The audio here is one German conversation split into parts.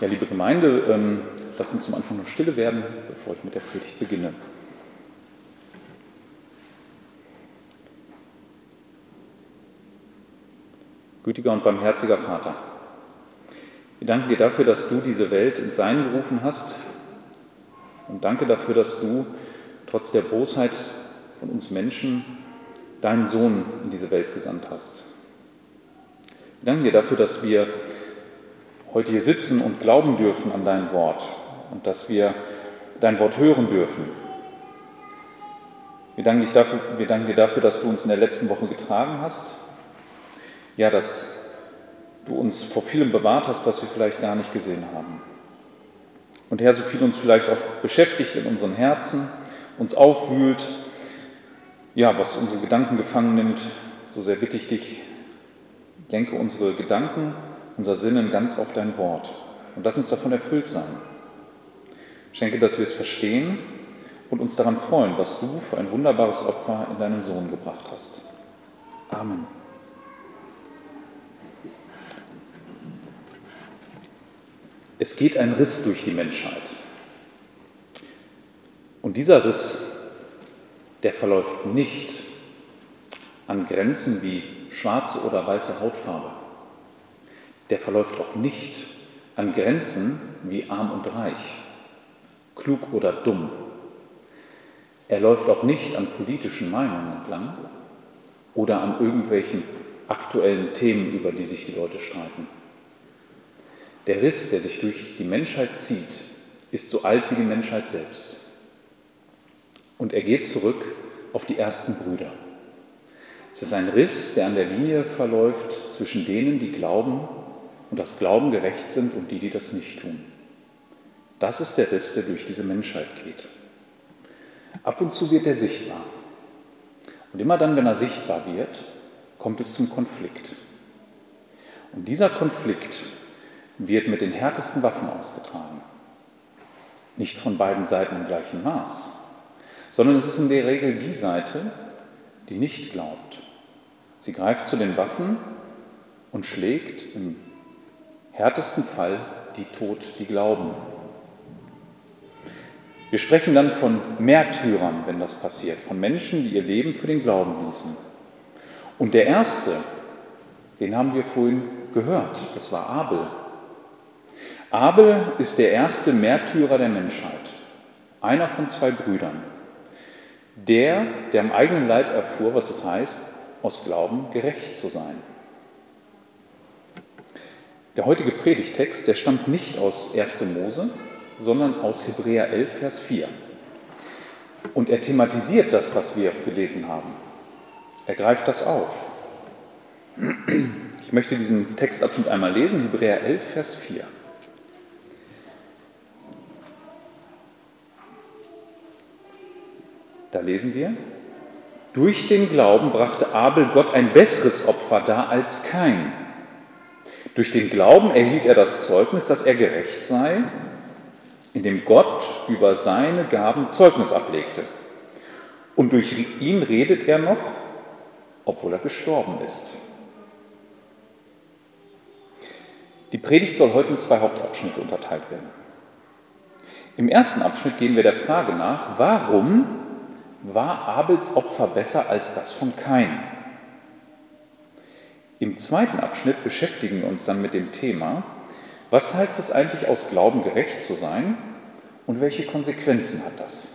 Ja, liebe Gemeinde, ähm, lasst uns zum Anfang noch stille werden, bevor ich mit der Predigt beginne. Gütiger und barmherziger Vater, wir danken dir dafür, dass du diese Welt ins Sein gerufen hast und danke dafür, dass du trotz der Bosheit von uns Menschen deinen Sohn in diese Welt gesandt hast. Wir danken dir dafür, dass wir heute hier sitzen und glauben dürfen an dein Wort und dass wir dein Wort hören dürfen. Wir danken, dafür, wir danken dir dafür, dass du uns in der letzten Woche getragen hast. Ja, dass du uns vor vielem bewahrt hast, was wir vielleicht gar nicht gesehen haben. Und Herr, so viel uns vielleicht auch beschäftigt in unseren Herzen, uns aufwühlt, ja, was unsere Gedanken gefangen nimmt, so sehr bitte ich dich, lenke unsere Gedanken unser Sinnen ganz auf dein Wort und lass uns davon erfüllt sein. Schenke, dass wir es verstehen und uns daran freuen, was du für ein wunderbares Opfer in deinen Sohn gebracht hast. Amen. Es geht ein Riss durch die Menschheit. Und dieser Riss, der verläuft nicht an Grenzen wie schwarze oder weiße Hautfarbe der verläuft auch nicht an Grenzen wie arm und reich, klug oder dumm. Er läuft auch nicht an politischen Meinungen entlang oder an irgendwelchen aktuellen Themen, über die sich die Leute streiten. Der Riss, der sich durch die Menschheit zieht, ist so alt wie die Menschheit selbst. Und er geht zurück auf die ersten Brüder. Es ist ein Riss, der an der Linie verläuft zwischen denen, die glauben und das Glauben gerecht sind und die, die das nicht tun. Das ist der Riss, der durch diese Menschheit geht. Ab und zu wird er sichtbar. Und immer dann, wenn er sichtbar wird, kommt es zum Konflikt. Und dieser Konflikt wird mit den härtesten Waffen ausgetragen. Nicht von beiden Seiten im gleichen Maß, sondern es ist in der Regel die Seite, die nicht glaubt. Sie greift zu den Waffen und schlägt im härtesten Fall die Tod, die glauben. Wir sprechen dann von Märtyrern, wenn das passiert, von Menschen, die ihr Leben für den Glauben ließen. Und der erste, den haben wir vorhin gehört, das war Abel. Abel ist der erste Märtyrer der Menschheit, einer von zwei Brüdern. Der, der am eigenen Leib erfuhr, was es heißt, aus Glauben gerecht zu sein. Der heutige Predigtext, der stammt nicht aus 1. Mose, sondern aus Hebräer 11, Vers 4. Und er thematisiert das, was wir gelesen haben. Er greift das auf. Ich möchte diesen Textabschnitt einmal lesen, Hebräer 11, Vers 4. Da lesen wir, durch den Glauben brachte Abel Gott ein besseres Opfer dar als kein durch den Glauben erhielt er das Zeugnis, dass er gerecht sei, indem Gott über seine Gaben Zeugnis ablegte. Und durch ihn redet er noch, obwohl er gestorben ist. Die Predigt soll heute in zwei Hauptabschnitte unterteilt werden. Im ersten Abschnitt gehen wir der Frage nach, warum war Abels Opfer besser als das von Kain? Im zweiten Abschnitt beschäftigen wir uns dann mit dem Thema, was heißt es eigentlich aus Glauben gerecht zu sein und welche Konsequenzen hat das?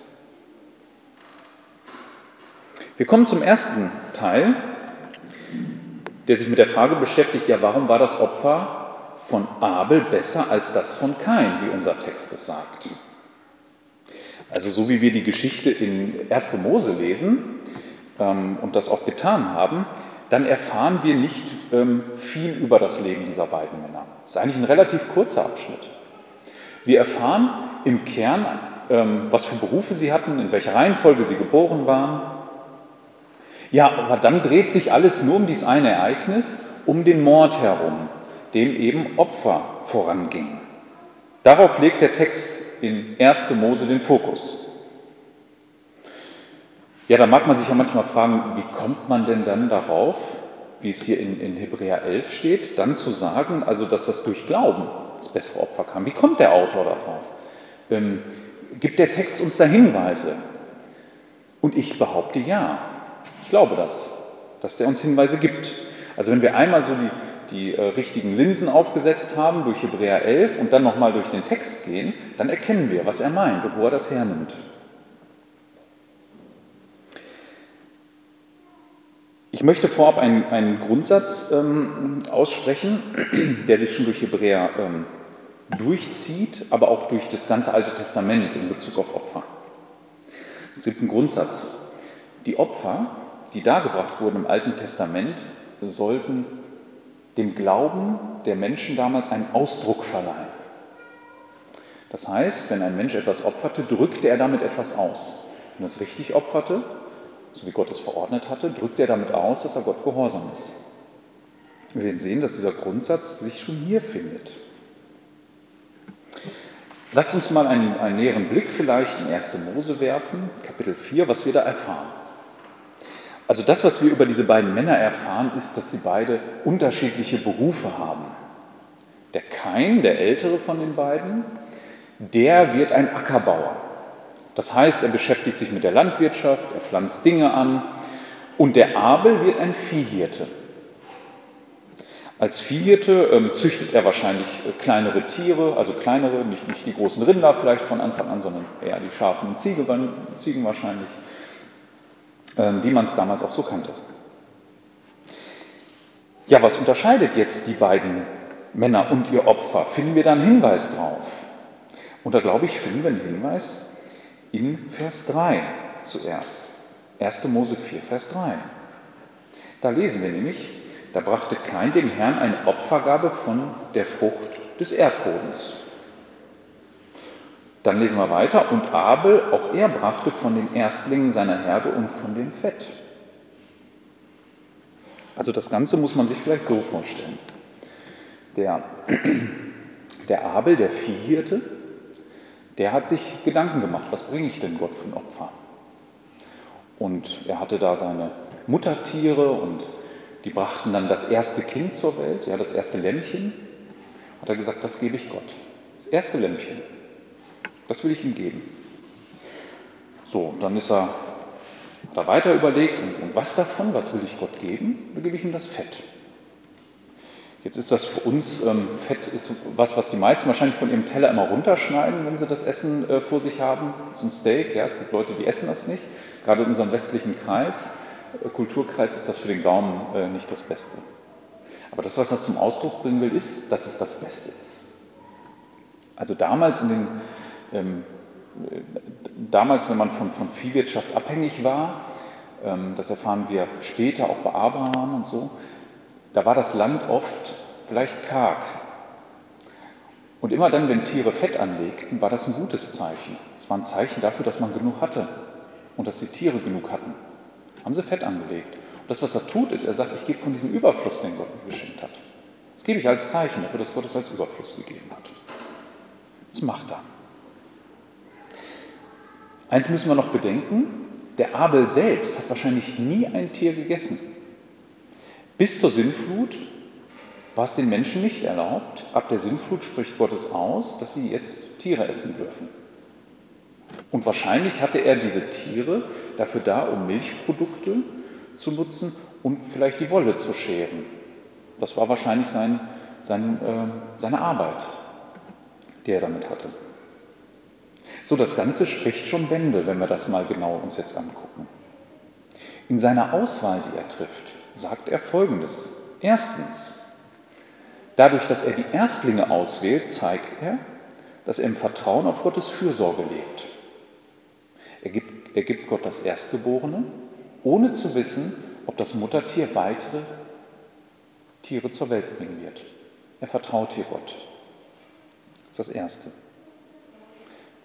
Wir kommen zum ersten Teil, der sich mit der Frage beschäftigt, ja, warum war das Opfer von Abel besser als das von Kain, wie unser Text es sagt? Also so wie wir die Geschichte in 1. Mose lesen ähm, und das auch getan haben, dann erfahren wir nicht ähm, viel über das Leben dieser beiden Männer. Das ist eigentlich ein relativ kurzer Abschnitt. Wir erfahren im Kern, ähm, was für Berufe sie hatten, in welcher Reihenfolge sie geboren waren. Ja, aber dann dreht sich alles nur um dieses eine Ereignis, um den Mord herum, dem eben Opfer vorangingen. Darauf legt der Text in 1. Mose den Fokus. Ja, da mag man sich ja manchmal fragen, wie kommt man denn dann darauf, wie es hier in, in Hebräer 11 steht, dann zu sagen, also dass das durch Glauben das bessere Opfer kam? Wie kommt der Autor darauf? Ähm, gibt der Text uns da Hinweise? Und ich behaupte ja. Ich glaube das, dass der uns Hinweise gibt. Also wenn wir einmal so die, die äh, richtigen Linsen aufgesetzt haben durch Hebräer 11 und dann nochmal durch den Text gehen, dann erkennen wir, was er meint und wo er das hernimmt. Ich möchte vorab einen, einen Grundsatz ähm, aussprechen, der sich schon durch Hebräer ähm, durchzieht, aber auch durch das ganze Alte Testament in Bezug auf Opfer. Es gibt einen Grundsatz. Die Opfer, die dargebracht wurden im Alten Testament, sollten dem Glauben der Menschen damals einen Ausdruck verleihen. Das heißt, wenn ein Mensch etwas opferte, drückte er damit etwas aus. Wenn er es richtig opferte, so wie Gott es verordnet hatte, drückt er damit aus, dass er Gott gehorsam ist. Wir werden sehen, dass dieser Grundsatz sich schon hier findet. Lasst uns mal einen, einen näheren Blick vielleicht in 1. Mose werfen, Kapitel 4, was wir da erfahren. Also das, was wir über diese beiden Männer erfahren, ist, dass sie beide unterschiedliche Berufe haben. Der Kain, der ältere von den beiden, der wird ein Ackerbauer. Das heißt, er beschäftigt sich mit der Landwirtschaft, er pflanzt Dinge an und der Abel wird ein Viehhirte. Als Viehhirte ähm, züchtet er wahrscheinlich äh, kleinere Tiere, also kleinere, nicht, nicht die großen Rinder vielleicht von Anfang an, sondern eher die Schafen und Ziege, Ziegen wahrscheinlich, ähm, wie man es damals auch so kannte. Ja, was unterscheidet jetzt die beiden Männer und ihr Opfer? Finden wir da einen Hinweis drauf? Und da glaube ich, finden wir einen Hinweis in Vers 3 zuerst. 1. Mose 4, Vers 3. Da lesen wir nämlich, da brachte kein dem Herrn eine Opfergabe von der Frucht des Erdbodens. Dann lesen wir weiter, und Abel, auch er brachte von den Erstlingen seiner Herde und von dem Fett. Also das Ganze muss man sich vielleicht so vorstellen. Der, der Abel, der Viehhirte, der hat sich Gedanken gemacht, was bringe ich denn Gott für ein Opfer? Und er hatte da seine Muttertiere und die brachten dann das erste Kind zur Welt, ja, das erste Lämmchen. Hat er gesagt, das gebe ich Gott. Das erste Lämmchen, das will ich ihm geben. So, dann ist er, hat er weiter überlegt, und, und was davon, was will ich Gott geben? Dann gebe ich ihm das Fett. Jetzt ist das für uns, ähm, Fett ist was, was die meisten wahrscheinlich von ihrem Teller immer runterschneiden, wenn sie das Essen äh, vor sich haben. So ein Steak, ja, es gibt Leute, die essen das nicht. Gerade in unserem westlichen Kreis, äh, Kulturkreis, ist das für den Gaumen äh, nicht das Beste. Aber das, was er zum Ausdruck bringen will, ist, dass es das Beste ist. Also damals in den, ähm, äh, damals, wenn man von, von Viehwirtschaft abhängig war, ähm, das erfahren wir später auch bei Abraham und so, da war das Land oft vielleicht karg. Und immer dann, wenn Tiere Fett anlegten, war das ein gutes Zeichen. Es war ein Zeichen dafür, dass man genug hatte und dass die Tiere genug hatten. Haben sie Fett angelegt. Und das, was er tut, ist, er sagt, ich gebe von diesem Überfluss, den Gott mir geschenkt hat. Das gebe ich als Zeichen dafür, dass Gott es als Überfluss gegeben hat. Das macht er. Eins müssen wir noch bedenken, der Abel selbst hat wahrscheinlich nie ein Tier gegessen. Bis zur Sinnflut war es den Menschen nicht erlaubt. Ab der Sinnflut spricht Gott es aus, dass sie jetzt Tiere essen dürfen. Und wahrscheinlich hatte er diese Tiere dafür da, um Milchprodukte zu nutzen und vielleicht die Wolle zu scheren. Das war wahrscheinlich sein, sein, äh, seine Arbeit, die er damit hatte. So, das Ganze spricht schon Bände, wenn wir das mal genau uns jetzt angucken. In seiner Auswahl, die er trifft, sagt er Folgendes. Erstens, dadurch, dass er die Erstlinge auswählt, zeigt er, dass er im Vertrauen auf Gottes Fürsorge lebt. Er gibt, er gibt Gott das Erstgeborene, ohne zu wissen, ob das Muttertier weitere Tiere zur Welt bringen wird. Er vertraut hier Gott. Das ist das Erste.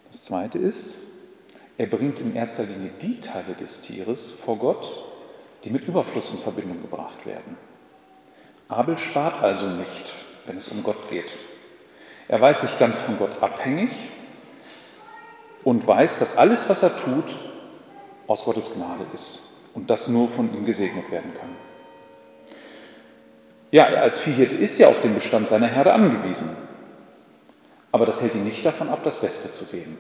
Das Zweite ist, er bringt in erster Linie die Teile des Tieres vor Gott, die mit Überfluss in Verbindung gebracht werden. Abel spart also nicht, wenn es um Gott geht. Er weiß sich ganz von Gott abhängig und weiß, dass alles, was er tut, aus Gottes Gnade ist und das nur von ihm gesegnet werden kann. Ja, er als Viehhirte ist ja auf den Bestand seiner Herde angewiesen. Aber das hält ihn nicht davon ab, das Beste zu geben.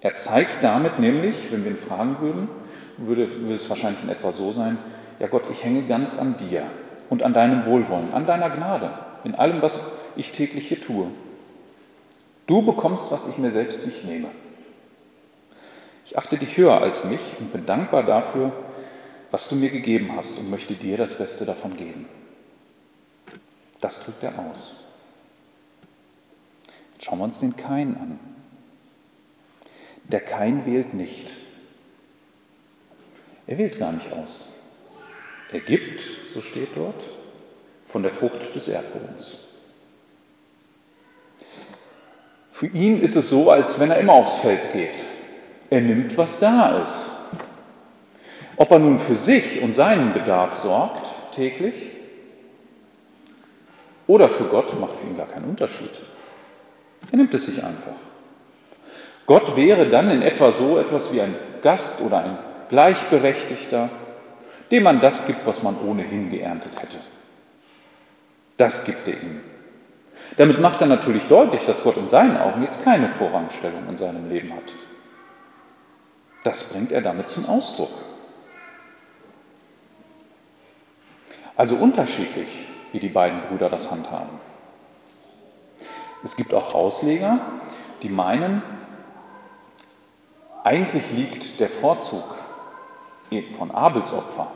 Er zeigt damit nämlich, wenn wir ihn fragen würden, würde, würde es wahrscheinlich in etwa so sein, ja Gott, ich hänge ganz an dir und an deinem Wohlwollen, an deiner Gnade, in allem, was ich täglich hier tue. Du bekommst, was ich mir selbst nicht nehme. Ich achte dich höher als mich und bin dankbar dafür, was du mir gegeben hast und möchte dir das Beste davon geben. Das drückt er aus. Jetzt schauen wir uns den Kain an. Der Kain wählt nicht. Er wählt gar nicht aus. Er gibt, so steht dort, von der Frucht des Erdbodens. Für ihn ist es so, als wenn er immer aufs Feld geht. Er nimmt, was da ist. Ob er nun für sich und seinen Bedarf sorgt, täglich, oder für Gott, macht für ihn gar keinen Unterschied. Er nimmt es sich einfach. Gott wäre dann in etwa so etwas wie ein Gast oder ein Gleichberechtigter, dem man das gibt, was man ohnehin geerntet hätte. Das gibt er ihm. Damit macht er natürlich deutlich, dass Gott in seinen Augen jetzt keine Vorrangstellung in seinem Leben hat. Das bringt er damit zum Ausdruck. Also unterschiedlich, wie die beiden Brüder das handhaben. Es gibt auch Ausleger, die meinen, eigentlich liegt der Vorzug von Abels Opfer,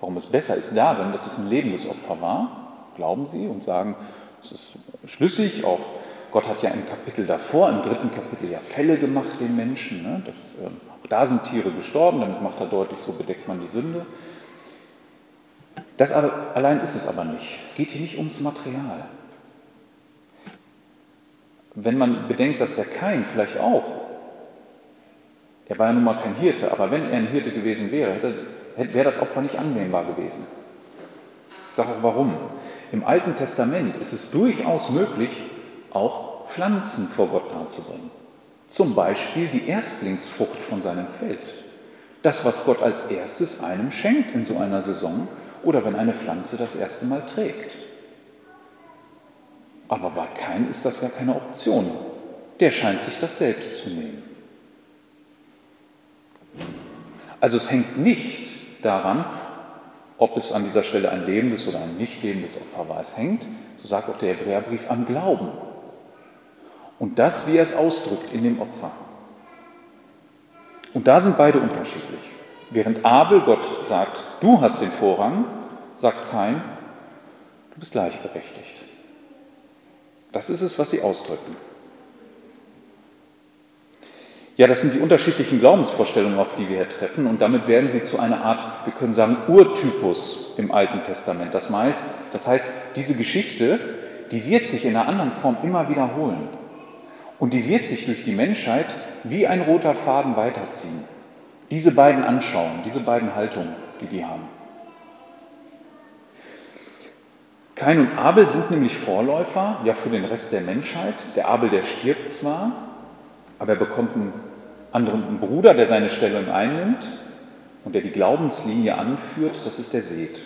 warum es besser ist darin, dass es ein lebendes Opfer war, glauben sie und sagen, es ist schlüssig, auch Gott hat ja im Kapitel davor, im dritten Kapitel ja Fälle gemacht den Menschen, ne? das, äh, auch da sind Tiere gestorben, damit macht er deutlich, so bedeckt man die Sünde. Das allein ist es aber nicht. Es geht hier nicht ums Material. Wenn man bedenkt, dass der Kain vielleicht auch, er war ja nun mal kein Hirte, aber wenn er ein Hirte gewesen wäre, hätte, wäre das Opfer nicht annehmbar gewesen. Ich sage auch warum. Im Alten Testament ist es durchaus möglich, auch Pflanzen vor Gott darzubringen. Zum Beispiel die Erstlingsfrucht von seinem Feld. Das, was Gott als erstes einem schenkt in so einer Saison oder wenn eine Pflanze das erste Mal trägt. Aber bei Kain ist das gar keine Option. Der scheint sich das selbst zu nehmen. Also es hängt nicht daran, ob es an dieser Stelle ein lebendes oder ein nicht lebendes Opfer war. Es hängt, so sagt auch der Hebräerbrief, am Glauben. Und das, wie er es ausdrückt in dem Opfer. Und da sind beide unterschiedlich. Während Abel Gott sagt, du hast den Vorrang, sagt kein, du bist gleichberechtigt. Das ist es, was sie ausdrücken. Ja, das sind die unterschiedlichen Glaubensvorstellungen, auf die wir hier treffen. Und damit werden sie zu einer Art, wir können sagen, Urtypus im Alten Testament. Das heißt, das heißt, diese Geschichte, die wird sich in einer anderen Form immer wiederholen. Und die wird sich durch die Menschheit wie ein roter Faden weiterziehen. Diese beiden Anschauungen, diese beiden Haltungen, die die haben. Kain und Abel sind nämlich Vorläufer ja für den Rest der Menschheit. Der Abel, der stirbt zwar, aber er bekommt einen anderen Bruder, der seine Stellung einnimmt und der die Glaubenslinie anführt, das ist der Seth.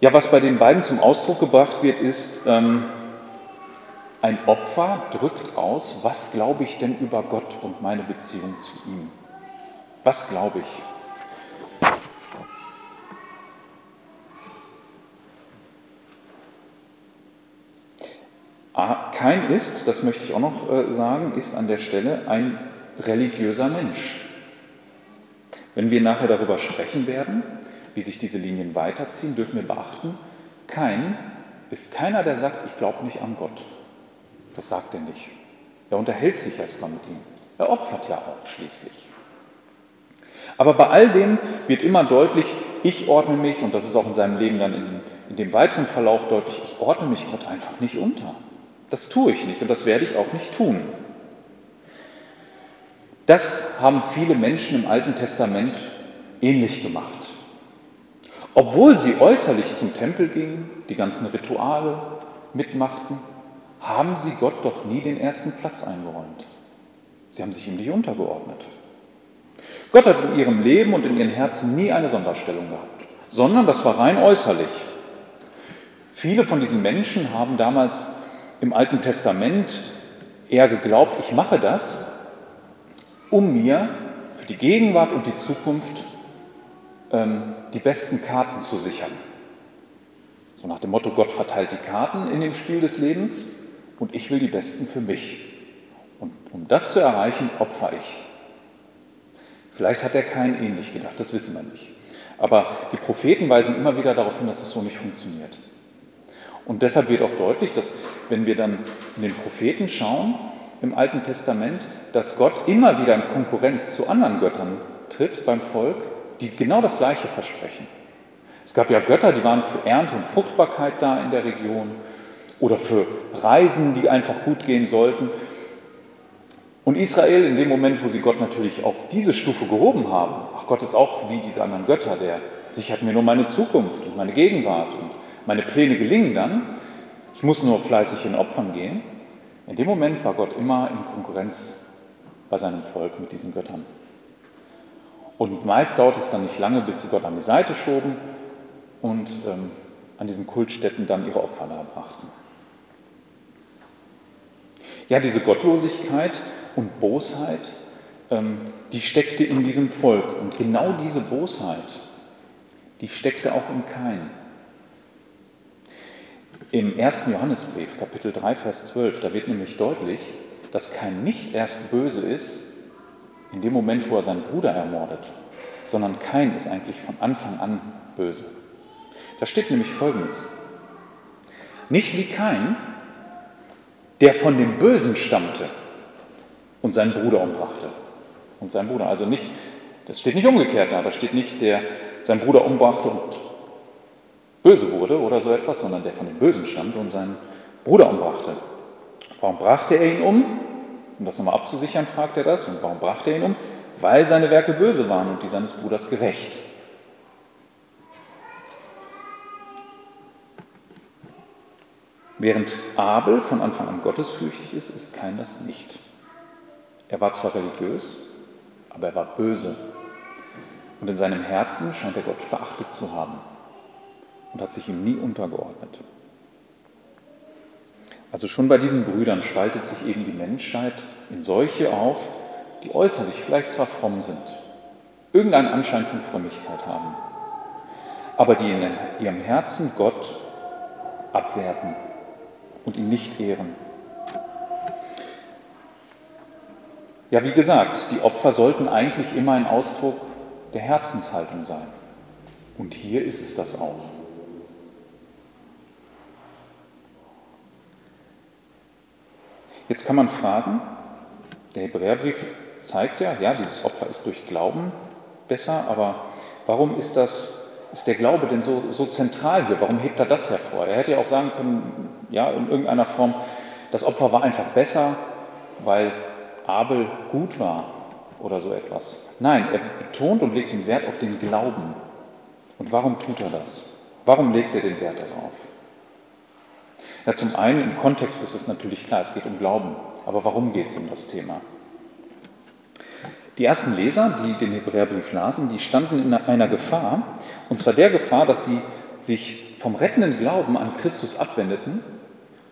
Ja, was bei den beiden zum Ausdruck gebracht wird, ist, ähm, ein Opfer drückt aus, was glaube ich denn über Gott und meine Beziehung zu ihm? Was glaube ich? Kein ist, das möchte ich auch noch äh, sagen, ist an der Stelle ein religiöser Mensch. Wenn wir nachher darüber sprechen werden, wie sich diese Linien weiterziehen, dürfen wir beachten, kein ist keiner, der sagt, ich glaube nicht an Gott. Das sagt er nicht. Er unterhält sich ja sogar mit ihm. Er opfert ja auch schließlich. Aber bei all dem wird immer deutlich, ich ordne mich, und das ist auch in seinem Leben dann in, in dem weiteren Verlauf deutlich, ich ordne mich Gott einfach nicht unter. Das tue ich nicht und das werde ich auch nicht tun. Das haben viele Menschen im Alten Testament ähnlich gemacht. Obwohl sie äußerlich zum Tempel gingen, die ganzen Rituale mitmachten, haben sie Gott doch nie den ersten Platz eingeräumt. Sie haben sich ihm nicht untergeordnet. Gott hat in ihrem Leben und in ihren Herzen nie eine Sonderstellung gehabt, sondern das war rein äußerlich. Viele von diesen Menschen haben damals im Alten Testament eher geglaubt, ich mache das, um mir für die Gegenwart und die Zukunft ähm, die besten Karten zu sichern. So nach dem Motto, Gott verteilt die Karten in dem Spiel des Lebens und ich will die besten für mich. Und um das zu erreichen, opfer ich. Vielleicht hat er keinen ähnlich gedacht, das wissen wir nicht. Aber die Propheten weisen immer wieder darauf hin, dass es so nicht funktioniert. Und deshalb wird auch deutlich, dass wenn wir dann in den Propheten schauen im Alten Testament, dass Gott immer wieder in Konkurrenz zu anderen Göttern tritt beim Volk, die genau das Gleiche versprechen. Es gab ja Götter, die waren für Ernte und Fruchtbarkeit da in der Region oder für Reisen, die einfach gut gehen sollten. Und Israel, in dem Moment, wo sie Gott natürlich auf diese Stufe gehoben haben, ach Gott ist auch wie diese anderen Götter, der sichert mir nur meine Zukunft und meine Gegenwart und meine Pläne gelingen dann, ich muss nur fleißig in Opfern gehen. In dem Moment war Gott immer in Konkurrenz bei seinem Volk mit diesen Göttern. Und meist dauert es dann nicht lange, bis sie Gott an die Seite schoben und ähm, an diesen Kultstätten dann ihre Opfer darbrachten. Ja, diese Gottlosigkeit und Bosheit, ähm, die steckte in diesem Volk. Und genau diese Bosheit, die steckte auch in Kain. Im 1. Johannesbrief, Kapitel 3, Vers 12, da wird nämlich deutlich, dass Kain nicht erst böse ist in dem Moment, wo er seinen Bruder ermordet, sondern Kain ist eigentlich von Anfang an böse. Da steht nämlich Folgendes. Nicht wie Kain, der von dem Bösen stammte und seinen Bruder umbrachte. Und seinen Bruder, also nicht, das steht nicht umgekehrt da, da steht nicht, der seinen Bruder umbrachte und böse wurde oder so etwas, sondern der von dem Bösen stammte und seinen Bruder umbrachte. Warum brachte er ihn um? Um das nochmal abzusichern, fragt er das. Und warum brachte er ihn um? Weil seine Werke böse waren und die seines Bruders gerecht. Während Abel von Anfang an gottesfürchtig ist, ist Kain das nicht. Er war zwar religiös, aber er war böse. Und in seinem Herzen scheint er Gott verachtet zu haben und hat sich ihm nie untergeordnet. Also schon bei diesen Brüdern spaltet sich eben die Menschheit in solche auf, die äußerlich vielleicht zwar fromm sind, irgendeinen Anschein von Frömmigkeit haben, aber die in ihrem Herzen Gott abwerten und ihn nicht ehren. Ja, wie gesagt, die Opfer sollten eigentlich immer ein Ausdruck der Herzenshaltung sein. Und hier ist es das auch. Jetzt kann man fragen, der Hebräerbrief zeigt ja, ja, dieses Opfer ist durch Glauben besser, aber warum ist das ist der Glaube denn so, so zentral hier? Warum hebt er das hervor? Er hätte ja auch sagen können, ja, in irgendeiner Form, das Opfer war einfach besser, weil Abel gut war oder so etwas. Nein, er betont und legt den Wert auf den Glauben. Und warum tut er das? Warum legt er den Wert darauf? Ja, zum einen im Kontext ist es natürlich klar, es geht um Glauben. Aber warum geht es um das Thema? Die ersten Leser, die den Hebräerbrief lasen, die standen in einer Gefahr, und zwar der Gefahr, dass sie sich vom rettenden Glauben an Christus abwendeten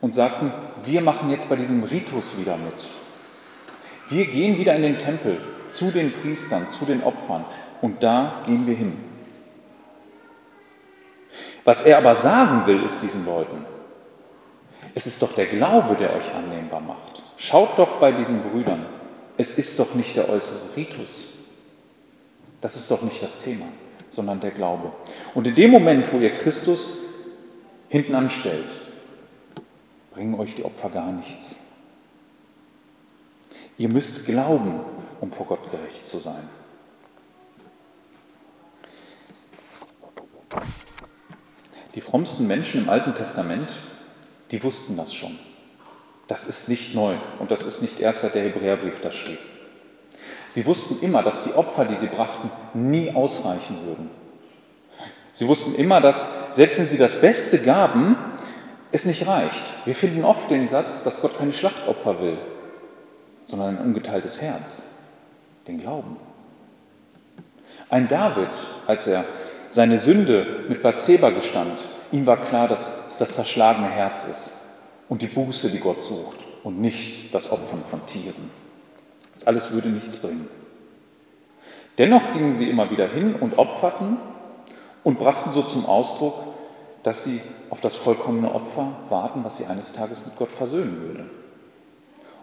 und sagten, wir machen jetzt bei diesem Ritus wieder mit. Wir gehen wieder in den Tempel zu den Priestern, zu den Opfern und da gehen wir hin. Was er aber sagen will, ist diesen Leuten, es ist doch der Glaube, der euch annehmbar macht. Schaut doch bei diesen Brüdern, es ist doch nicht der äußere Ritus. Das ist doch nicht das Thema, sondern der Glaube. Und in dem Moment, wo ihr Christus hinten anstellt, bringen euch die Opfer gar nichts. Ihr müsst glauben, um vor Gott gerecht zu sein. Die frommsten Menschen im Alten Testament, die wussten das schon. Das ist nicht neu und das ist nicht erst seit der Hebräerbrief das schrieb. Sie wussten immer, dass die Opfer, die sie brachten, nie ausreichen würden. Sie wussten immer, dass selbst wenn sie das Beste gaben, es nicht reicht. Wir finden oft den Satz, dass Gott keine Schlachtopfer will, sondern ein ungeteiltes Herz, den Glauben. Ein David, als er seine Sünde mit Bathseba gestand, ihm war klar, dass es das zerschlagene Herz ist. und die Buße, die Gott sucht und nicht das Opfern von Tieren. Das alles würde nichts bringen. Dennoch gingen sie immer wieder hin und opferten und brachten so zum Ausdruck, dass sie auf das vollkommene Opfer warten, was sie eines Tages mit Gott versöhnen würde.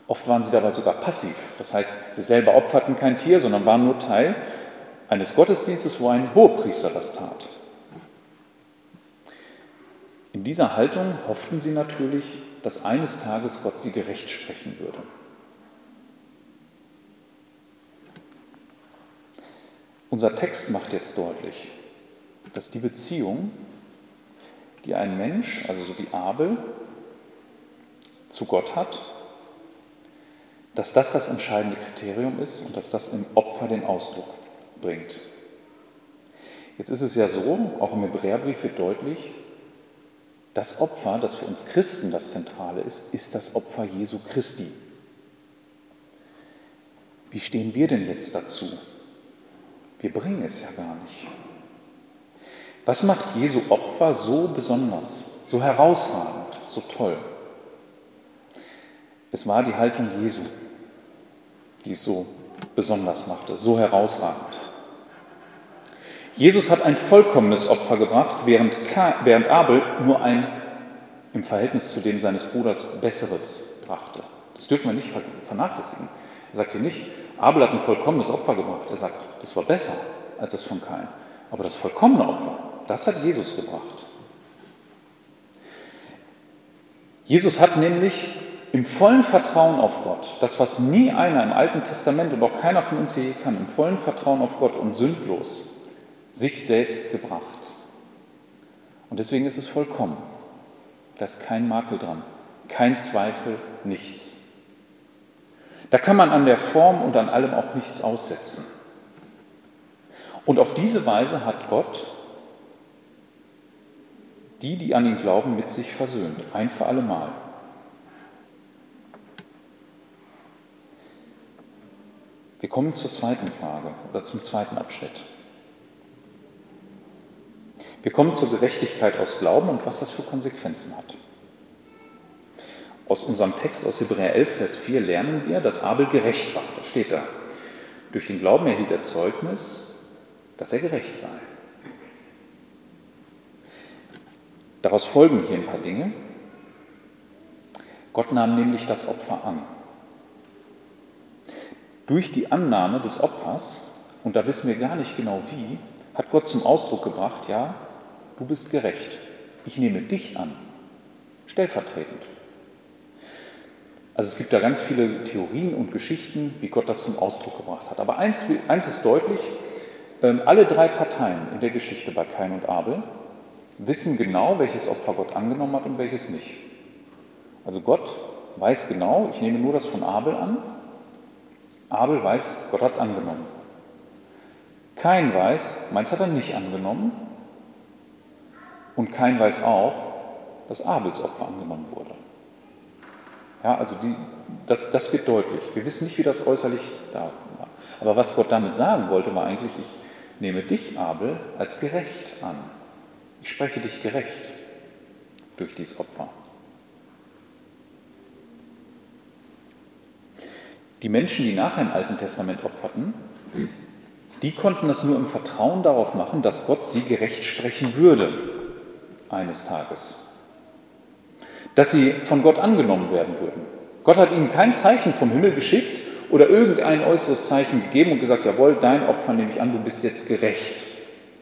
Oft waren sie dabei sogar passiv. Das heißt, sie selber opferten kein Tier, sondern waren nur Teil eines Gottesdienstes, wo ein Hohepriester das tat. In dieser Haltung hofften sie natürlich, dass eines Tages Gott sie gerecht sprechen würde. Unser Text macht jetzt deutlich, dass die Beziehung, die ein Mensch, also so wie Abel, zu Gott hat, dass das das entscheidende Kriterium ist und dass das im Opfer den Ausdruck bringt. Jetzt ist es ja so, auch im Hebräerbrief wird deutlich, das Opfer, das für uns Christen das Zentrale ist, ist das Opfer Jesu Christi. Wie stehen wir denn jetzt dazu? Wir bringen es ja gar nicht. Was macht Jesu Opfer so besonders, so herausragend, so toll? Es war die Haltung Jesu, die es so besonders machte, so herausragend. Jesus hat ein vollkommenes Opfer gebracht, während, während Abel nur ein im Verhältnis zu dem seines Bruders besseres brachte. Das dürfen wir nicht vernachlässigen. Er sagt hier nicht, Abel hat ein vollkommenes Opfer gebracht. Er sagt, das war besser als das von Kain. Aber das vollkommene Opfer, das hat Jesus gebracht. Jesus hat nämlich im vollen Vertrauen auf Gott, das was nie einer im Alten Testament und auch keiner von uns hier kann, im vollen Vertrauen auf Gott und sündlos, sich selbst gebracht. Und deswegen ist es vollkommen. Da ist kein Makel dran, kein Zweifel, nichts. Da kann man an der Form und an allem auch nichts aussetzen. Und auf diese Weise hat Gott die, die an ihn glauben, mit sich versöhnt, ein für alle Mal. Wir kommen zur zweiten Frage oder zum zweiten Abschnitt. Wir kommen zur Gerechtigkeit aus Glauben und was das für Konsequenzen hat. Aus unserem Text aus Hebräer 11, Vers 4 lernen wir, dass Abel gerecht war. Das steht da. Durch den Glauben erhielt er Zeugnis, dass er gerecht sei. Daraus folgen hier ein paar Dinge. Gott nahm nämlich das Opfer an. Durch die Annahme des Opfers, und da wissen wir gar nicht genau wie, hat Gott zum Ausdruck gebracht, ja, du bist gerecht. Ich nehme dich an, stellvertretend. Also es gibt da ganz viele Theorien und Geschichten, wie Gott das zum Ausdruck gebracht hat. Aber eins, eins ist deutlich, ähm, alle drei Parteien in der Geschichte bei Kain und Abel wissen genau, welches Opfer Gott angenommen hat und welches nicht. Also Gott weiß genau, ich nehme nur das von Abel an. Abel weiß, Gott hat es angenommen. Kain weiß, meins hat er nicht angenommen. Und Kain weiß auch, dass Abels Opfer angenommen wurde. Ja, also die, das, das wird deutlich. Wir wissen nicht, wie das äußerlich da war. Aber was Gott damit sagen wollte, war eigentlich, ich nehme dich, Abel, als gerecht an. Ich spreche dich gerecht durch dieses Opfer. Die Menschen, die nachher im Alten Testament opferten, die konnten das nur im Vertrauen darauf machen, dass Gott sie gerecht sprechen würde eines Tages dass sie von Gott angenommen werden würden. Gott hat ihnen kein Zeichen vom Himmel geschickt oder irgendein äußeres Zeichen gegeben und gesagt, jawohl, dein Opfer nehme ich an, du bist jetzt gerecht.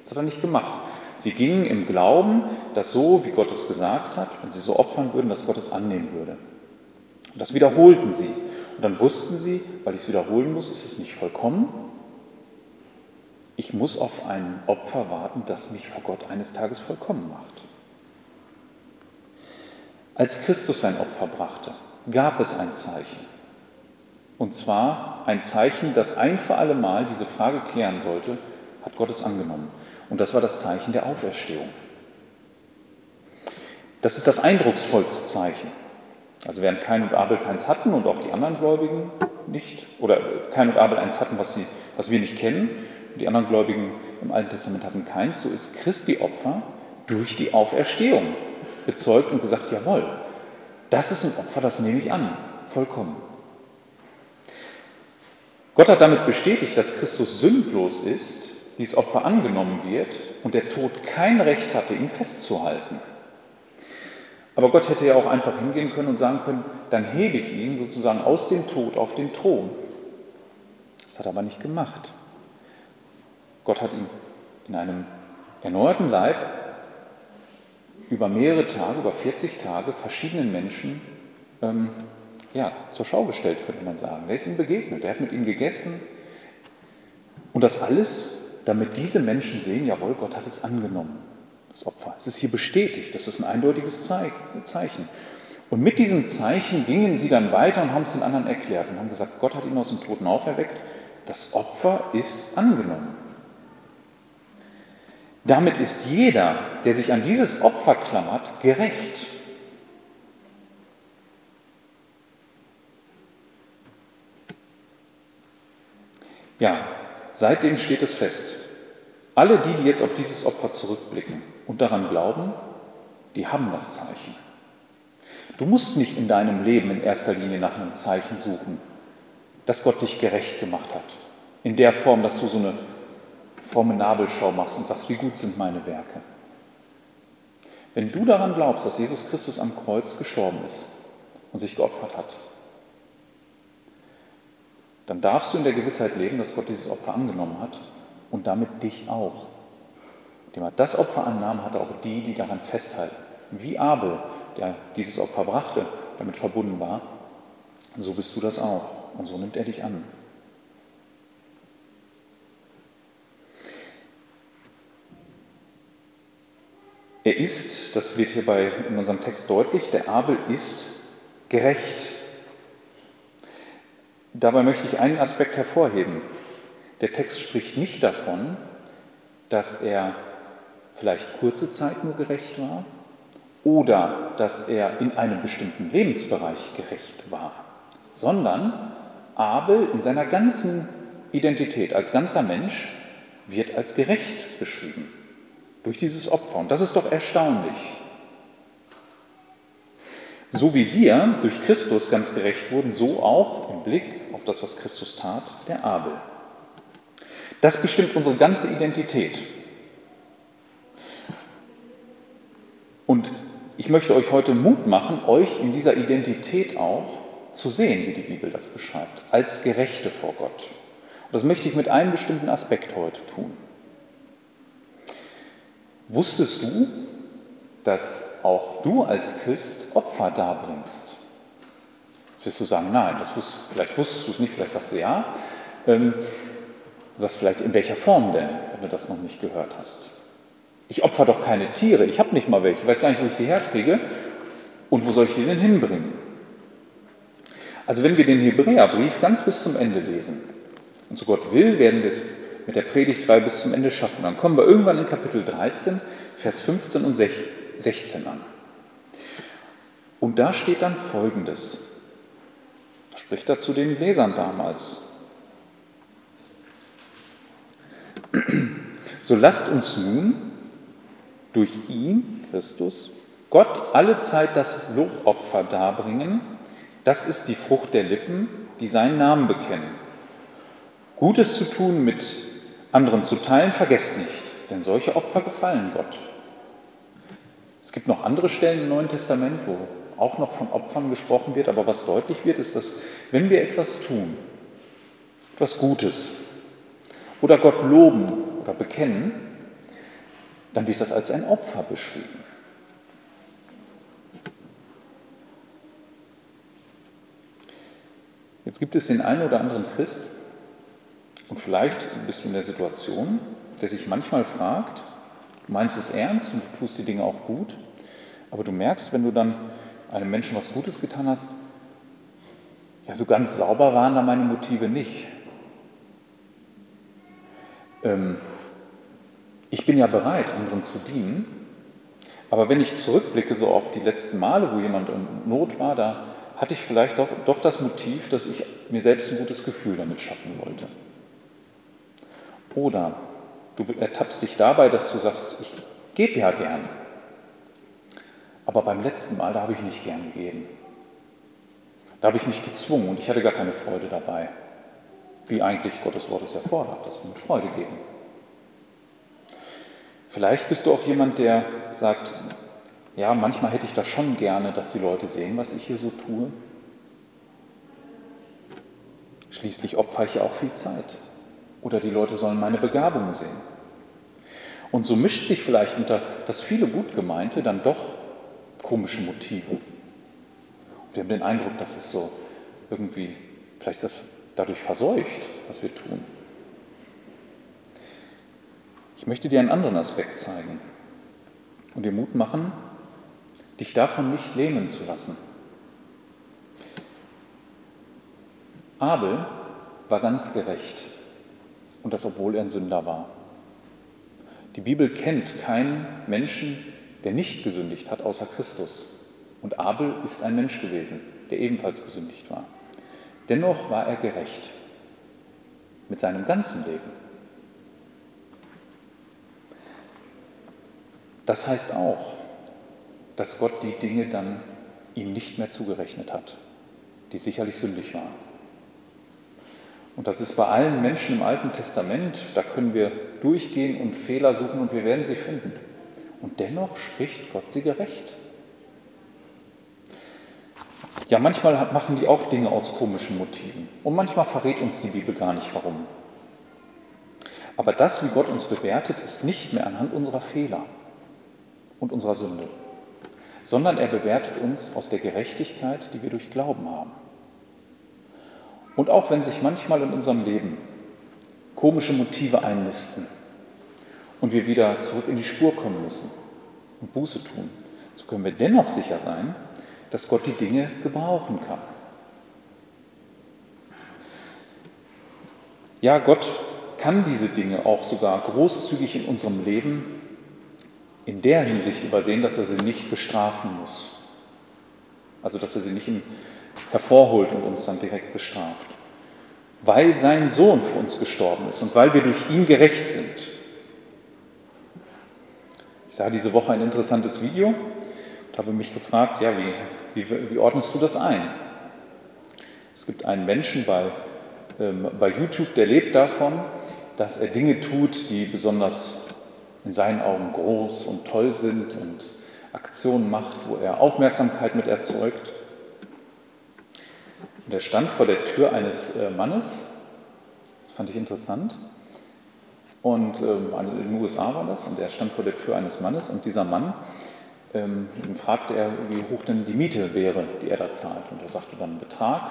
Das hat er nicht gemacht. Sie gingen im Glauben, dass so, wie Gott es gesagt hat, wenn sie so opfern würden, dass Gott es annehmen würde. Und das wiederholten sie. Und dann wussten sie, weil ich es wiederholen muss, ist es nicht vollkommen. Ich muss auf ein Opfer warten, das mich vor Gott eines Tages vollkommen macht. Als Christus sein Opfer brachte, gab es ein Zeichen. Und zwar ein Zeichen, das ein für alle Mal diese Frage klären sollte, hat Gott es angenommen. Und das war das Zeichen der Auferstehung. Das ist das eindrucksvollste Zeichen. Also während Kain und Abel keins hatten und auch die anderen Gläubigen nicht, oder Kain und Abel eins hatten, was, sie, was wir nicht kennen, und die anderen Gläubigen im Alten Testament hatten keins, so ist Christi Opfer durch die Auferstehung bezeugt und gesagt, jawohl, das ist ein Opfer, das nehme ich an, vollkommen. Gott hat damit bestätigt, dass Christus sündlos ist, dieses Opfer angenommen wird und der Tod kein Recht hatte, ihn festzuhalten. Aber Gott hätte ja auch einfach hingehen können und sagen können, dann hebe ich ihn sozusagen aus dem Tod auf den Thron. Das hat er aber nicht gemacht. Gott hat ihn in einem erneuerten Leib über mehrere Tage, über 40 Tage verschiedenen Menschen ähm, ja, zur Schau gestellt, könnte man sagen. Er ist ihnen begegnet, er hat mit ihnen gegessen. Und das alles, damit diese Menschen sehen, jawohl, Gott hat es angenommen, das Opfer. Es ist hier bestätigt, das ist ein eindeutiges Zeichen. Und mit diesem Zeichen gingen sie dann weiter und haben es den anderen erklärt und haben gesagt, Gott hat ihn aus dem Toten auferweckt, das Opfer ist angenommen. Damit ist jeder, der sich an dieses Opfer klammert, gerecht. Ja, seitdem steht es fest. Alle die, die jetzt auf dieses Opfer zurückblicken und daran glauben, die haben das Zeichen. Du musst nicht in deinem Leben in erster Linie nach einem Zeichen suchen, dass Gott dich gerecht gemacht hat. In der Form, dass du so eine fromme Nabelschau machst und sagst, wie gut sind meine Werke. Wenn du daran glaubst, dass Jesus Christus am Kreuz gestorben ist und sich geopfert hat, dann darfst du in der Gewissheit leben, dass Gott dieses Opfer angenommen hat und damit dich auch. Indem er das Opfer annahm, hat er auch die, die daran festhalten. Wie Abel, der dieses Opfer brachte, damit verbunden war, so bist du das auch. Und so nimmt er dich an. Er ist, das wird hier bei, in unserem Text deutlich, der Abel ist gerecht. Dabei möchte ich einen Aspekt hervorheben. Der Text spricht nicht davon, dass er vielleicht kurze Zeit nur gerecht war oder dass er in einem bestimmten Lebensbereich gerecht war, sondern Abel in seiner ganzen Identität als ganzer Mensch wird als gerecht beschrieben durch dieses Opfer. Und das ist doch erstaunlich. So wie wir durch Christus ganz gerecht wurden, so auch im Blick auf das, was Christus tat, der Abel. Das bestimmt unsere ganze Identität. Und ich möchte euch heute Mut machen, euch in dieser Identität auch zu sehen, wie die Bibel das beschreibt, als Gerechte vor Gott. Und das möchte ich mit einem bestimmten Aspekt heute tun. Wusstest du, dass auch du als Christ Opfer darbringst? Jetzt wirst du sagen, nein, das wusst, vielleicht wusstest du es nicht, vielleicht sagst du ja. Ähm, du sagst vielleicht, in welcher Form denn, wenn du das noch nicht gehört hast? Ich opfer doch keine Tiere, ich habe nicht mal welche, ich weiß gar nicht, wo ich die herkriege und wo soll ich die denn hinbringen? Also wenn wir den Hebräerbrief ganz bis zum Ende lesen, und so Gott will, werden wir es mit der Predigtreihe bis zum Ende schaffen. Dann kommen wir irgendwann in Kapitel 13, Vers 15 und 16 an. Und da steht dann Folgendes. Spricht er zu den Lesern damals. So lasst uns nun durch ihn, Christus, Gott alle Zeit das Lobopfer darbringen. Das ist die Frucht der Lippen, die seinen Namen bekennen. Gutes zu tun mit anderen zu teilen, vergesst nicht, denn solche Opfer gefallen Gott. Es gibt noch andere Stellen im Neuen Testament, wo auch noch von Opfern gesprochen wird, aber was deutlich wird, ist, dass wenn wir etwas tun, etwas Gutes oder Gott loben oder bekennen, dann wird das als ein Opfer beschrieben. Jetzt gibt es den einen oder anderen Christ, und vielleicht bist du in der Situation, der sich manchmal fragt, du meinst es ernst und du tust die Dinge auch gut, aber du merkst, wenn du dann einem Menschen was Gutes getan hast, ja, so ganz sauber waren da meine Motive nicht. Ähm, ich bin ja bereit, anderen zu dienen, aber wenn ich zurückblicke so auf die letzten Male, wo jemand in Not war, da hatte ich vielleicht doch, doch das Motiv, dass ich mir selbst ein gutes Gefühl damit schaffen wollte. Oder du ertappst dich dabei, dass du sagst, ich gebe ja gern. Aber beim letzten Mal, da habe ich nicht gern gegeben. Da habe ich mich gezwungen und ich hatte gar keine Freude dabei. Wie eigentlich Gottes Wort es erfordert, dass wir mit Freude geben. Vielleicht bist du auch jemand, der sagt, ja, manchmal hätte ich das schon gerne, dass die Leute sehen, was ich hier so tue. Schließlich opfere ich ja auch viel Zeit. Oder die Leute sollen meine Begabungen sehen. Und so mischt sich vielleicht unter das viele gut gemeinte dann doch komische Motive. Und wir haben den Eindruck, dass es so irgendwie, vielleicht ist das dadurch verseucht, was wir tun. Ich möchte dir einen anderen Aspekt zeigen und dir Mut machen, dich davon nicht lähmen zu lassen. Abel war ganz gerecht und das obwohl er ein Sünder war. Die Bibel kennt keinen Menschen, der nicht gesündigt hat, außer Christus. Und Abel ist ein Mensch gewesen, der ebenfalls gesündigt war. Dennoch war er gerecht mit seinem ganzen Leben. Das heißt auch, dass Gott die Dinge dann ihm nicht mehr zugerechnet hat, die sicherlich sündig waren. Und das ist bei allen Menschen im Alten Testament, da können wir durchgehen und Fehler suchen und wir werden sie finden. Und dennoch spricht Gott sie gerecht. Ja, manchmal machen die auch Dinge aus komischen Motiven. Und manchmal verrät uns die Bibel gar nicht warum. Aber das, wie Gott uns bewertet, ist nicht mehr anhand unserer Fehler und unserer Sünde, sondern er bewertet uns aus der Gerechtigkeit, die wir durch Glauben haben. Und auch wenn sich manchmal in unserem Leben komische Motive einnisten und wir wieder zurück in die Spur kommen müssen und Buße tun, so können wir dennoch sicher sein, dass Gott die Dinge gebrauchen kann. Ja, Gott kann diese Dinge auch sogar großzügig in unserem Leben in der Hinsicht übersehen, dass er sie nicht bestrafen muss. Also dass er sie nicht hervorholt und uns dann direkt bestraft. Weil sein Sohn für uns gestorben ist und weil wir durch ihn gerecht sind. Ich sah diese Woche ein interessantes Video und habe mich gefragt, ja, wie, wie, wie ordnest du das ein? Es gibt einen Menschen bei, ähm, bei YouTube, der lebt davon, dass er Dinge tut, die besonders in seinen Augen groß und toll sind und Aktionen macht, wo er Aufmerksamkeit mit erzeugt. Und er stand vor der Tür eines äh, Mannes, das fand ich interessant, und ähm, also in den USA war das, und er stand vor der Tür eines Mannes und dieser Mann, ähm, fragte er, wie hoch denn die Miete wäre, die er da zahlt. Und er sagte dann einen Betrag.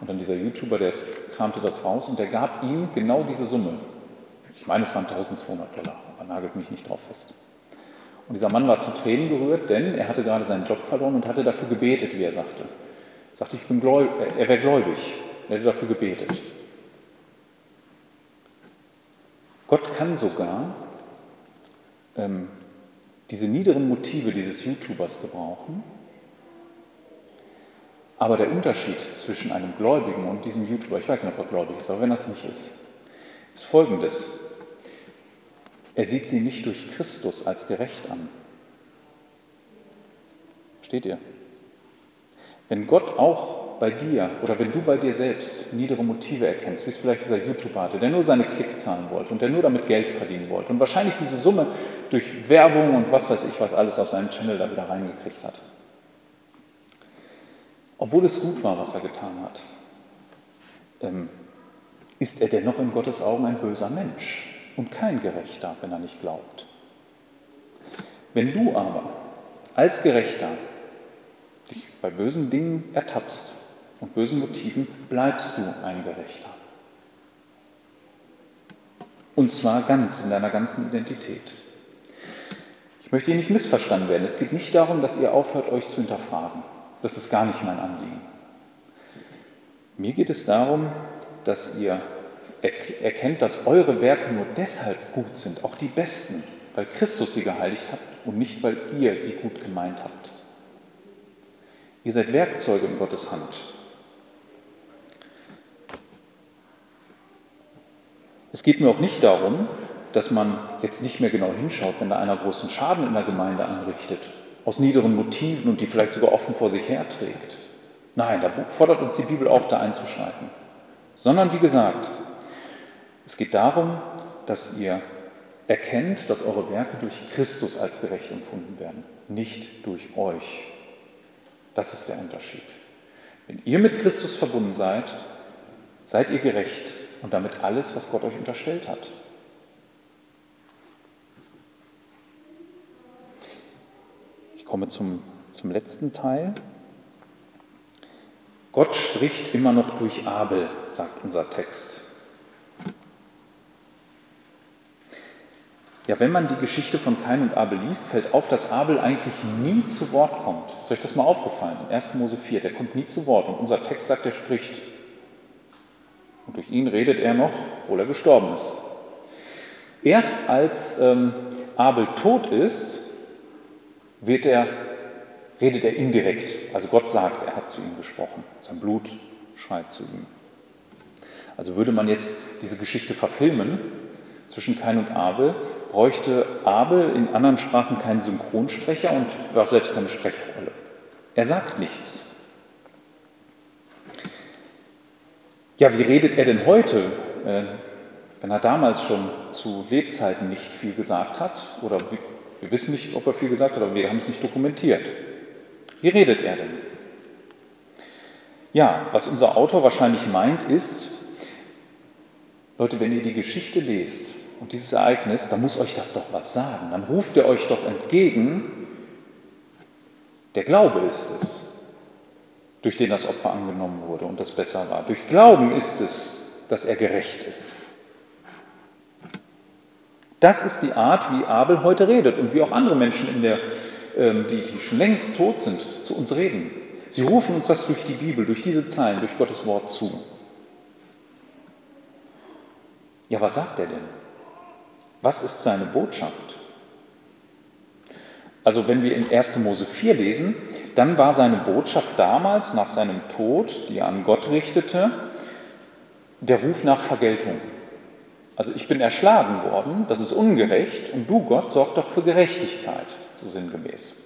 Und dann dieser YouTuber, der kramte das raus und der gab ihm genau diese Summe. Ich meine, es waren 1200 Dollar nagelt mich nicht drauf fest. Und dieser Mann war zu Tränen gerührt, denn er hatte gerade seinen Job verloren und hatte dafür gebetet, wie er sagte. Sagte, ich bin gläubig, er wäre gläubig. Er hätte dafür gebetet. Gott kann sogar ähm, diese niederen Motive dieses YouTubers gebrauchen. Aber der Unterschied zwischen einem Gläubigen und diesem YouTuber, ich weiß nicht, ob er gläubig ist, aber wenn das nicht ist, ist folgendes. Er sieht sie nicht durch Christus als gerecht an. Steht ihr? Wenn Gott auch bei dir oder wenn du bei dir selbst niedere Motive erkennst, wie es vielleicht dieser YouTuber hatte, der nur seine Klickzahlen wollte und der nur damit Geld verdienen wollte und wahrscheinlich diese Summe durch Werbung und was weiß ich was alles auf seinen Channel da wieder reingekriegt hat. Obwohl es gut war, was er getan hat, ähm, ist er dennoch in Gottes Augen ein böser Mensch und kein Gerechter, wenn er nicht glaubt. Wenn du aber als Gerechter bei bösen Dingen ertappst und bösen Motiven, bleibst du ein Gerechter. Und zwar ganz, in deiner ganzen Identität. Ich möchte hier nicht missverstanden werden. Es geht nicht darum, dass ihr aufhört, euch zu hinterfragen. Das ist gar nicht mein Anliegen. Mir geht es darum, dass ihr erkennt, dass eure Werke nur deshalb gut sind, auch die besten, weil Christus sie geheiligt hat und nicht, weil ihr sie gut gemeint habt. Ihr seid Werkzeuge in Gottes Hand. Es geht mir auch nicht darum, dass man jetzt nicht mehr genau hinschaut, wenn da einer großen Schaden in der Gemeinde anrichtet, aus niederen Motiven und die vielleicht sogar offen vor sich herträgt. Nein, da fordert uns die Bibel auf, da einzuschreiten. Sondern wie gesagt, es geht darum, dass ihr erkennt, dass eure Werke durch Christus als gerecht empfunden werden, nicht durch euch. Das ist der Unterschied. Wenn ihr mit Christus verbunden seid, seid ihr gerecht und damit alles, was Gott euch unterstellt hat. Ich komme zum, zum letzten Teil. Gott spricht immer noch durch Abel, sagt unser Text. Ja, wenn man die Geschichte von Kain und Abel liest, fällt auf, dass Abel eigentlich nie zu Wort kommt. Ist euch das mal aufgefallen? In 1. Mose 4, der kommt nie zu Wort. Und unser Text sagt, er spricht. Und durch ihn redet er noch, obwohl er gestorben ist. Erst als ähm, Abel tot ist, er, redet er indirekt. Also Gott sagt, er hat zu ihm gesprochen. Sein Blut schreit zu ihm. Also würde man jetzt diese Geschichte verfilmen zwischen Kain und Abel, bräuchte Abel in anderen Sprachen keinen Synchronsprecher und auch selbst keine Sprechrolle. Er sagt nichts. Ja, wie redet er denn heute, äh, wenn er damals schon zu Lebzeiten nicht viel gesagt hat? Oder wir wissen nicht, ob er viel gesagt hat, aber wir haben es nicht dokumentiert. Wie redet er denn? Ja, was unser Autor wahrscheinlich meint, ist, Leute, wenn ihr die Geschichte lest, und dieses Ereignis, da muss euch das doch was sagen. Dann ruft er euch doch entgegen, der Glaube ist es, durch den das Opfer angenommen wurde und das besser war. Durch Glauben ist es, dass er gerecht ist. Das ist die Art, wie Abel heute redet und wie auch andere Menschen, der, ähm, die, die schon längst tot sind, zu uns reden. Sie rufen uns das durch die Bibel, durch diese Zeilen, durch Gottes Wort zu. Ja, was sagt er denn? Was ist seine Botschaft? Also wenn wir in 1. Mose 4 lesen, dann war seine Botschaft damals nach seinem Tod, die er an Gott richtete, der Ruf nach Vergeltung. Also ich bin erschlagen worden, das ist ungerecht und du Gott sorg doch für Gerechtigkeit, so sinngemäß.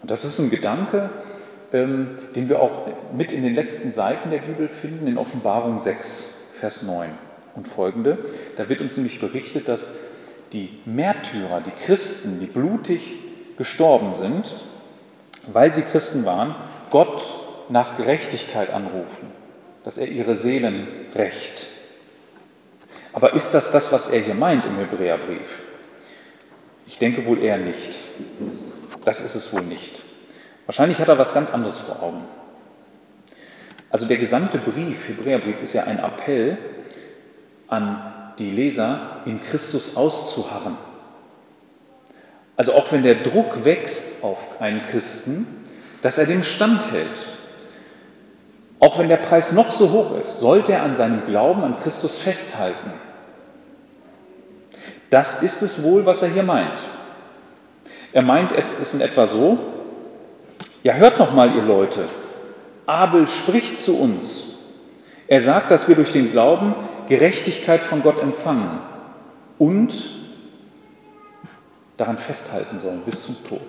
Und das ist ein Gedanke, ähm, den wir auch mit in den letzten Seiten der Bibel finden, in Offenbarung 6, Vers 9 und folgende. Da wird uns nämlich berichtet, dass die Märtyrer, die Christen, die blutig gestorben sind, weil sie Christen waren, Gott nach Gerechtigkeit anrufen, dass er ihre Seelen rächt. Aber ist das das, was er hier meint im Hebräerbrief? Ich denke wohl eher nicht. Das ist es wohl nicht. Wahrscheinlich hat er was ganz anderes vor Augen. Also der gesamte Brief, Hebräerbrief, ist ja ein Appell an die Leser, in Christus auszuharren. Also auch wenn der Druck wächst auf einen Christen, dass er dem standhält. Auch wenn der Preis noch so hoch ist, sollte er an seinem Glauben an Christus festhalten. Das ist es wohl, was er hier meint. Er meint es in etwa so, ja hört noch mal ihr Leute, Abel spricht zu uns. Er sagt, dass wir durch den Glauben Gerechtigkeit von Gott empfangen und daran festhalten sollen bis zum Tod.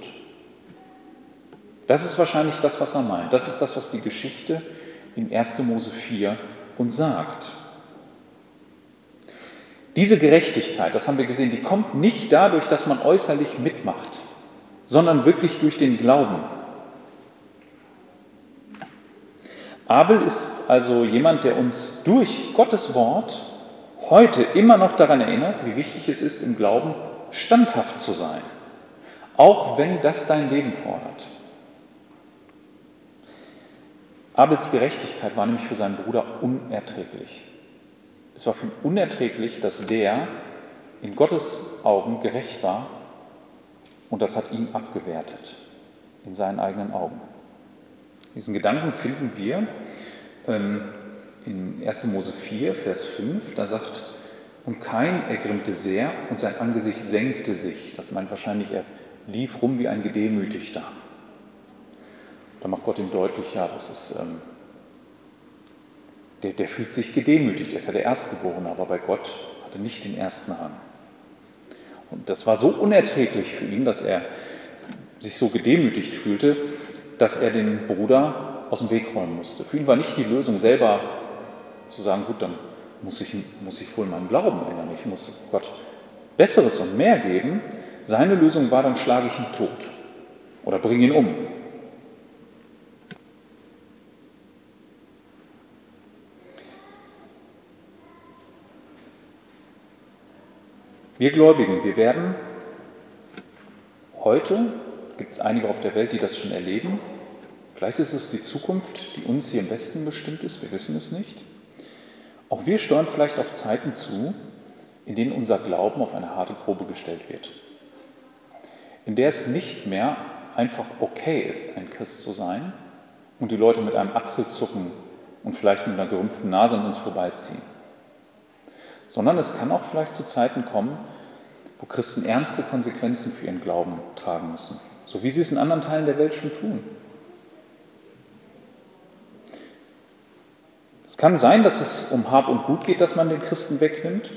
Das ist wahrscheinlich das, was er meint. Das ist das, was die Geschichte in 1. Mose 4 uns sagt. Diese Gerechtigkeit, das haben wir gesehen, die kommt nicht dadurch, dass man äußerlich mitmacht, sondern wirklich durch den Glauben. Abel ist also jemand, der uns durch Gottes Wort heute immer noch daran erinnert, wie wichtig es ist, im Glauben standhaft zu sein, auch wenn das dein Leben fordert. Abels Gerechtigkeit war nämlich für seinen Bruder unerträglich. Es war für ihn unerträglich, dass der in Gottes Augen gerecht war und das hat ihn abgewertet in seinen eigenen Augen. Diesen Gedanken finden wir ähm, in 1. Mose 4, Vers 5. Da sagt, und Kain ergrimmte sehr und sein Angesicht senkte sich. Das meint wahrscheinlich, er lief rum wie ein Gedemütigter. Da macht Gott ihm deutlich, ja, das ist, ähm, der, der fühlt sich gedemütigt. Er ist ja der Erstgeborene, aber bei Gott hat er nicht den ersten Rang. Und das war so unerträglich für ihn, dass er sich so gedemütigt fühlte, dass er den Bruder aus dem Weg räumen musste. Für ihn war nicht die Lösung selber zu sagen, gut, dann muss ich, muss ich wohl meinen Glauben ändern. Ich muss Gott Besseres und mehr geben. Seine Lösung war, dann schlage ich ihn tot oder bringe ihn um. Wir Gläubigen, wir werden heute, gibt es einige auf der Welt, die das schon erleben, vielleicht ist es die Zukunft, die uns hier im Westen bestimmt ist, wir wissen es nicht. Auch wir steuern vielleicht auf Zeiten zu, in denen unser Glauben auf eine harte Probe gestellt wird. In der es nicht mehr einfach okay ist, ein Christ zu sein und die Leute mit einem Achselzucken und vielleicht mit einer gerümpften Nase an uns vorbeiziehen. Sondern es kann auch vielleicht zu Zeiten kommen, wo Christen ernste Konsequenzen für ihren Glauben tragen müssen, so wie sie es in anderen Teilen der Welt schon tun. Es kann sein, dass es um Hab und Gut geht, dass man den Christen wegnimmt,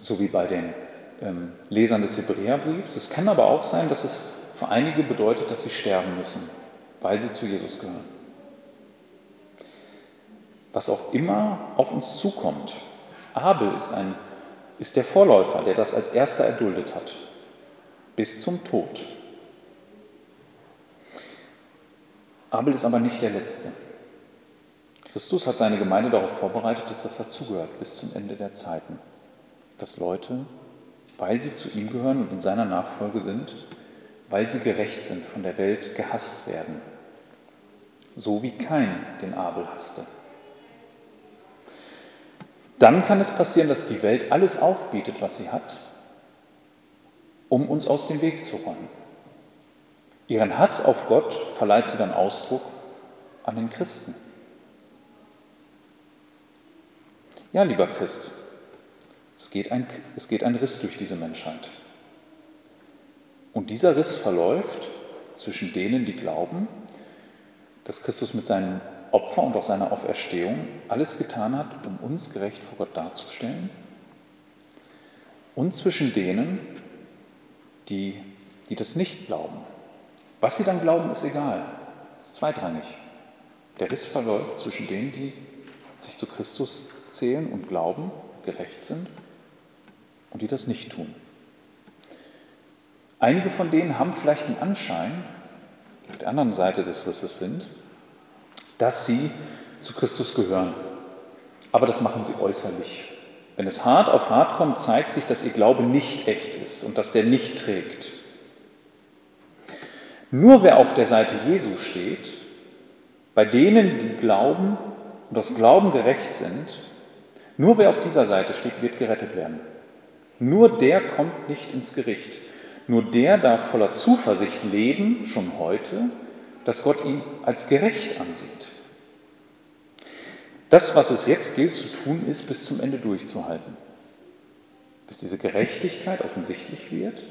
so wie bei den ähm, Lesern des Hebräerbriefs. Es kann aber auch sein, dass es für einige bedeutet, dass sie sterben müssen, weil sie zu Jesus gehören. Was auch immer auf uns zukommt. Abel ist, ein, ist der Vorläufer, der das als erster erduldet hat, bis zum Tod. Abel ist aber nicht der Letzte. Christus hat seine Gemeinde darauf vorbereitet, dass das dazugehört bis zum Ende der Zeiten. Dass Leute, weil sie zu ihm gehören und in seiner Nachfolge sind, weil sie gerecht sind, von der Welt gehasst werden. So wie kein den Abel hasste. Dann kann es passieren, dass die Welt alles aufbietet, was sie hat, um uns aus dem Weg zu räumen. Ihren Hass auf Gott verleiht sie dann Ausdruck an den Christen. Ja, lieber Christ, es geht, ein, es geht ein Riss durch diese Menschheit. Und dieser Riss verläuft zwischen denen, die glauben, dass Christus mit seinem Opfer und auch seiner Auferstehung alles getan hat, um uns gerecht vor Gott darzustellen, und zwischen denen, die, die das nicht glauben. Was sie dann glauben, ist egal, ist zweitrangig. Der Riss verläuft zwischen denen, die sich zu Christus zählen und glauben, gerecht sind, und die das nicht tun. Einige von denen haben vielleicht den Anschein, auf der anderen Seite des Risses sind, dass sie zu Christus gehören. Aber das machen sie äußerlich. Wenn es hart auf hart kommt, zeigt sich, dass ihr Glaube nicht echt ist und dass der nicht trägt. Nur wer auf der Seite Jesu steht, bei denen, die glauben und aus Glauben gerecht sind, nur wer auf dieser Seite steht, wird gerettet werden. Nur der kommt nicht ins Gericht. Nur der darf voller Zuversicht leben, schon heute, dass Gott ihn als gerecht ansieht. Das, was es jetzt gilt zu tun, ist, bis zum Ende durchzuhalten. Bis diese Gerechtigkeit offensichtlich wird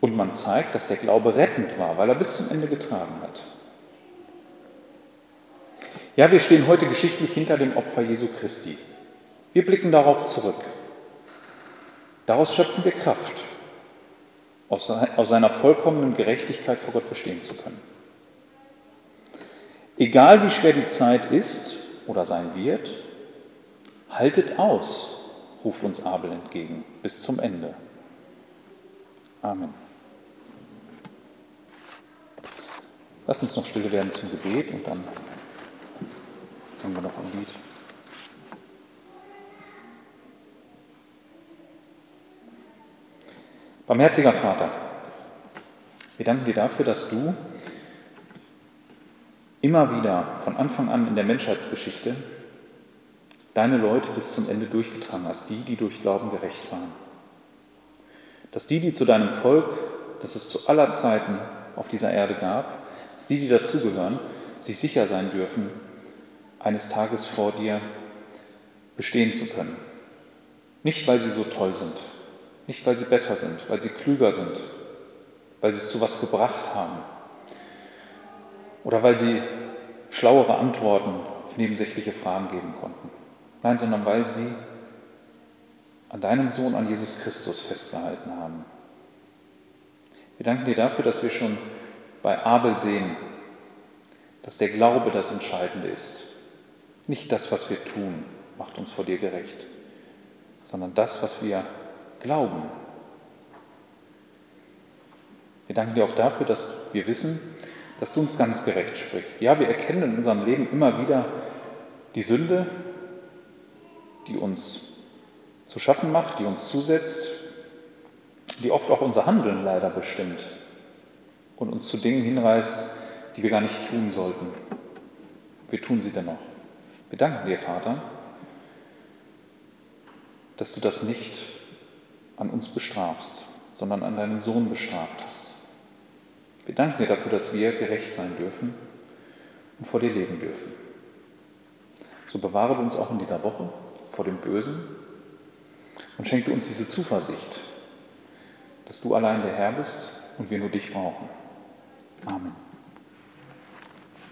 und man zeigt, dass der Glaube rettend war, weil er bis zum Ende getragen hat. Ja, wir stehen heute geschichtlich hinter dem Opfer Jesu Christi. Wir blicken darauf zurück. Daraus schöpfen wir Kraft, aus seiner vollkommenen Gerechtigkeit vor Gott bestehen zu können. Egal wie schwer die Zeit ist oder sein wird, haltet aus, ruft uns Abel entgegen, bis zum Ende. Amen. Lass uns noch stille werden zum Gebet und dann singen wir noch ein Lied. Barmherziger Vater, wir danken dir dafür, dass du immer wieder von Anfang an in der Menschheitsgeschichte deine Leute bis zum Ende durchgetragen hast, die, die durch Glauben gerecht waren. Dass die, die zu deinem Volk, das es zu aller Zeiten auf dieser Erde gab, dass die, die dazugehören, sich sicher sein dürfen, eines Tages vor dir bestehen zu können. Nicht, weil sie so toll sind, nicht, weil sie besser sind, weil sie klüger sind, weil sie es zu was gebracht haben oder weil sie schlauere Antworten auf nebensächliche Fragen geben konnten. Nein, sondern weil sie an deinem Sohn, an Jesus Christus festgehalten haben. Wir danken dir dafür, dass wir schon bei Abel sehen, dass der Glaube das Entscheidende ist. Nicht das, was wir tun, macht uns vor dir gerecht, sondern das, was wir glauben. Wir danken dir auch dafür, dass wir wissen, dass du uns ganz gerecht sprichst. Ja, wir erkennen in unserem Leben immer wieder die Sünde, die uns zu schaffen macht, die uns zusetzt, die oft auch unser Handeln leider bestimmt und uns zu Dingen hinreißt, die wir gar nicht tun sollten. Wir tun sie dennoch. Wir danken dir, Vater, dass du das nicht an uns bestrafst, sondern an deinem Sohn bestraft hast. Wir danken dir dafür, dass wir gerecht sein dürfen und vor dir leben dürfen. So bewahre uns auch in dieser Woche vor dem Bösen und schenke uns diese Zuversicht, dass du allein der Herr bist und wir nur dich brauchen. Amen.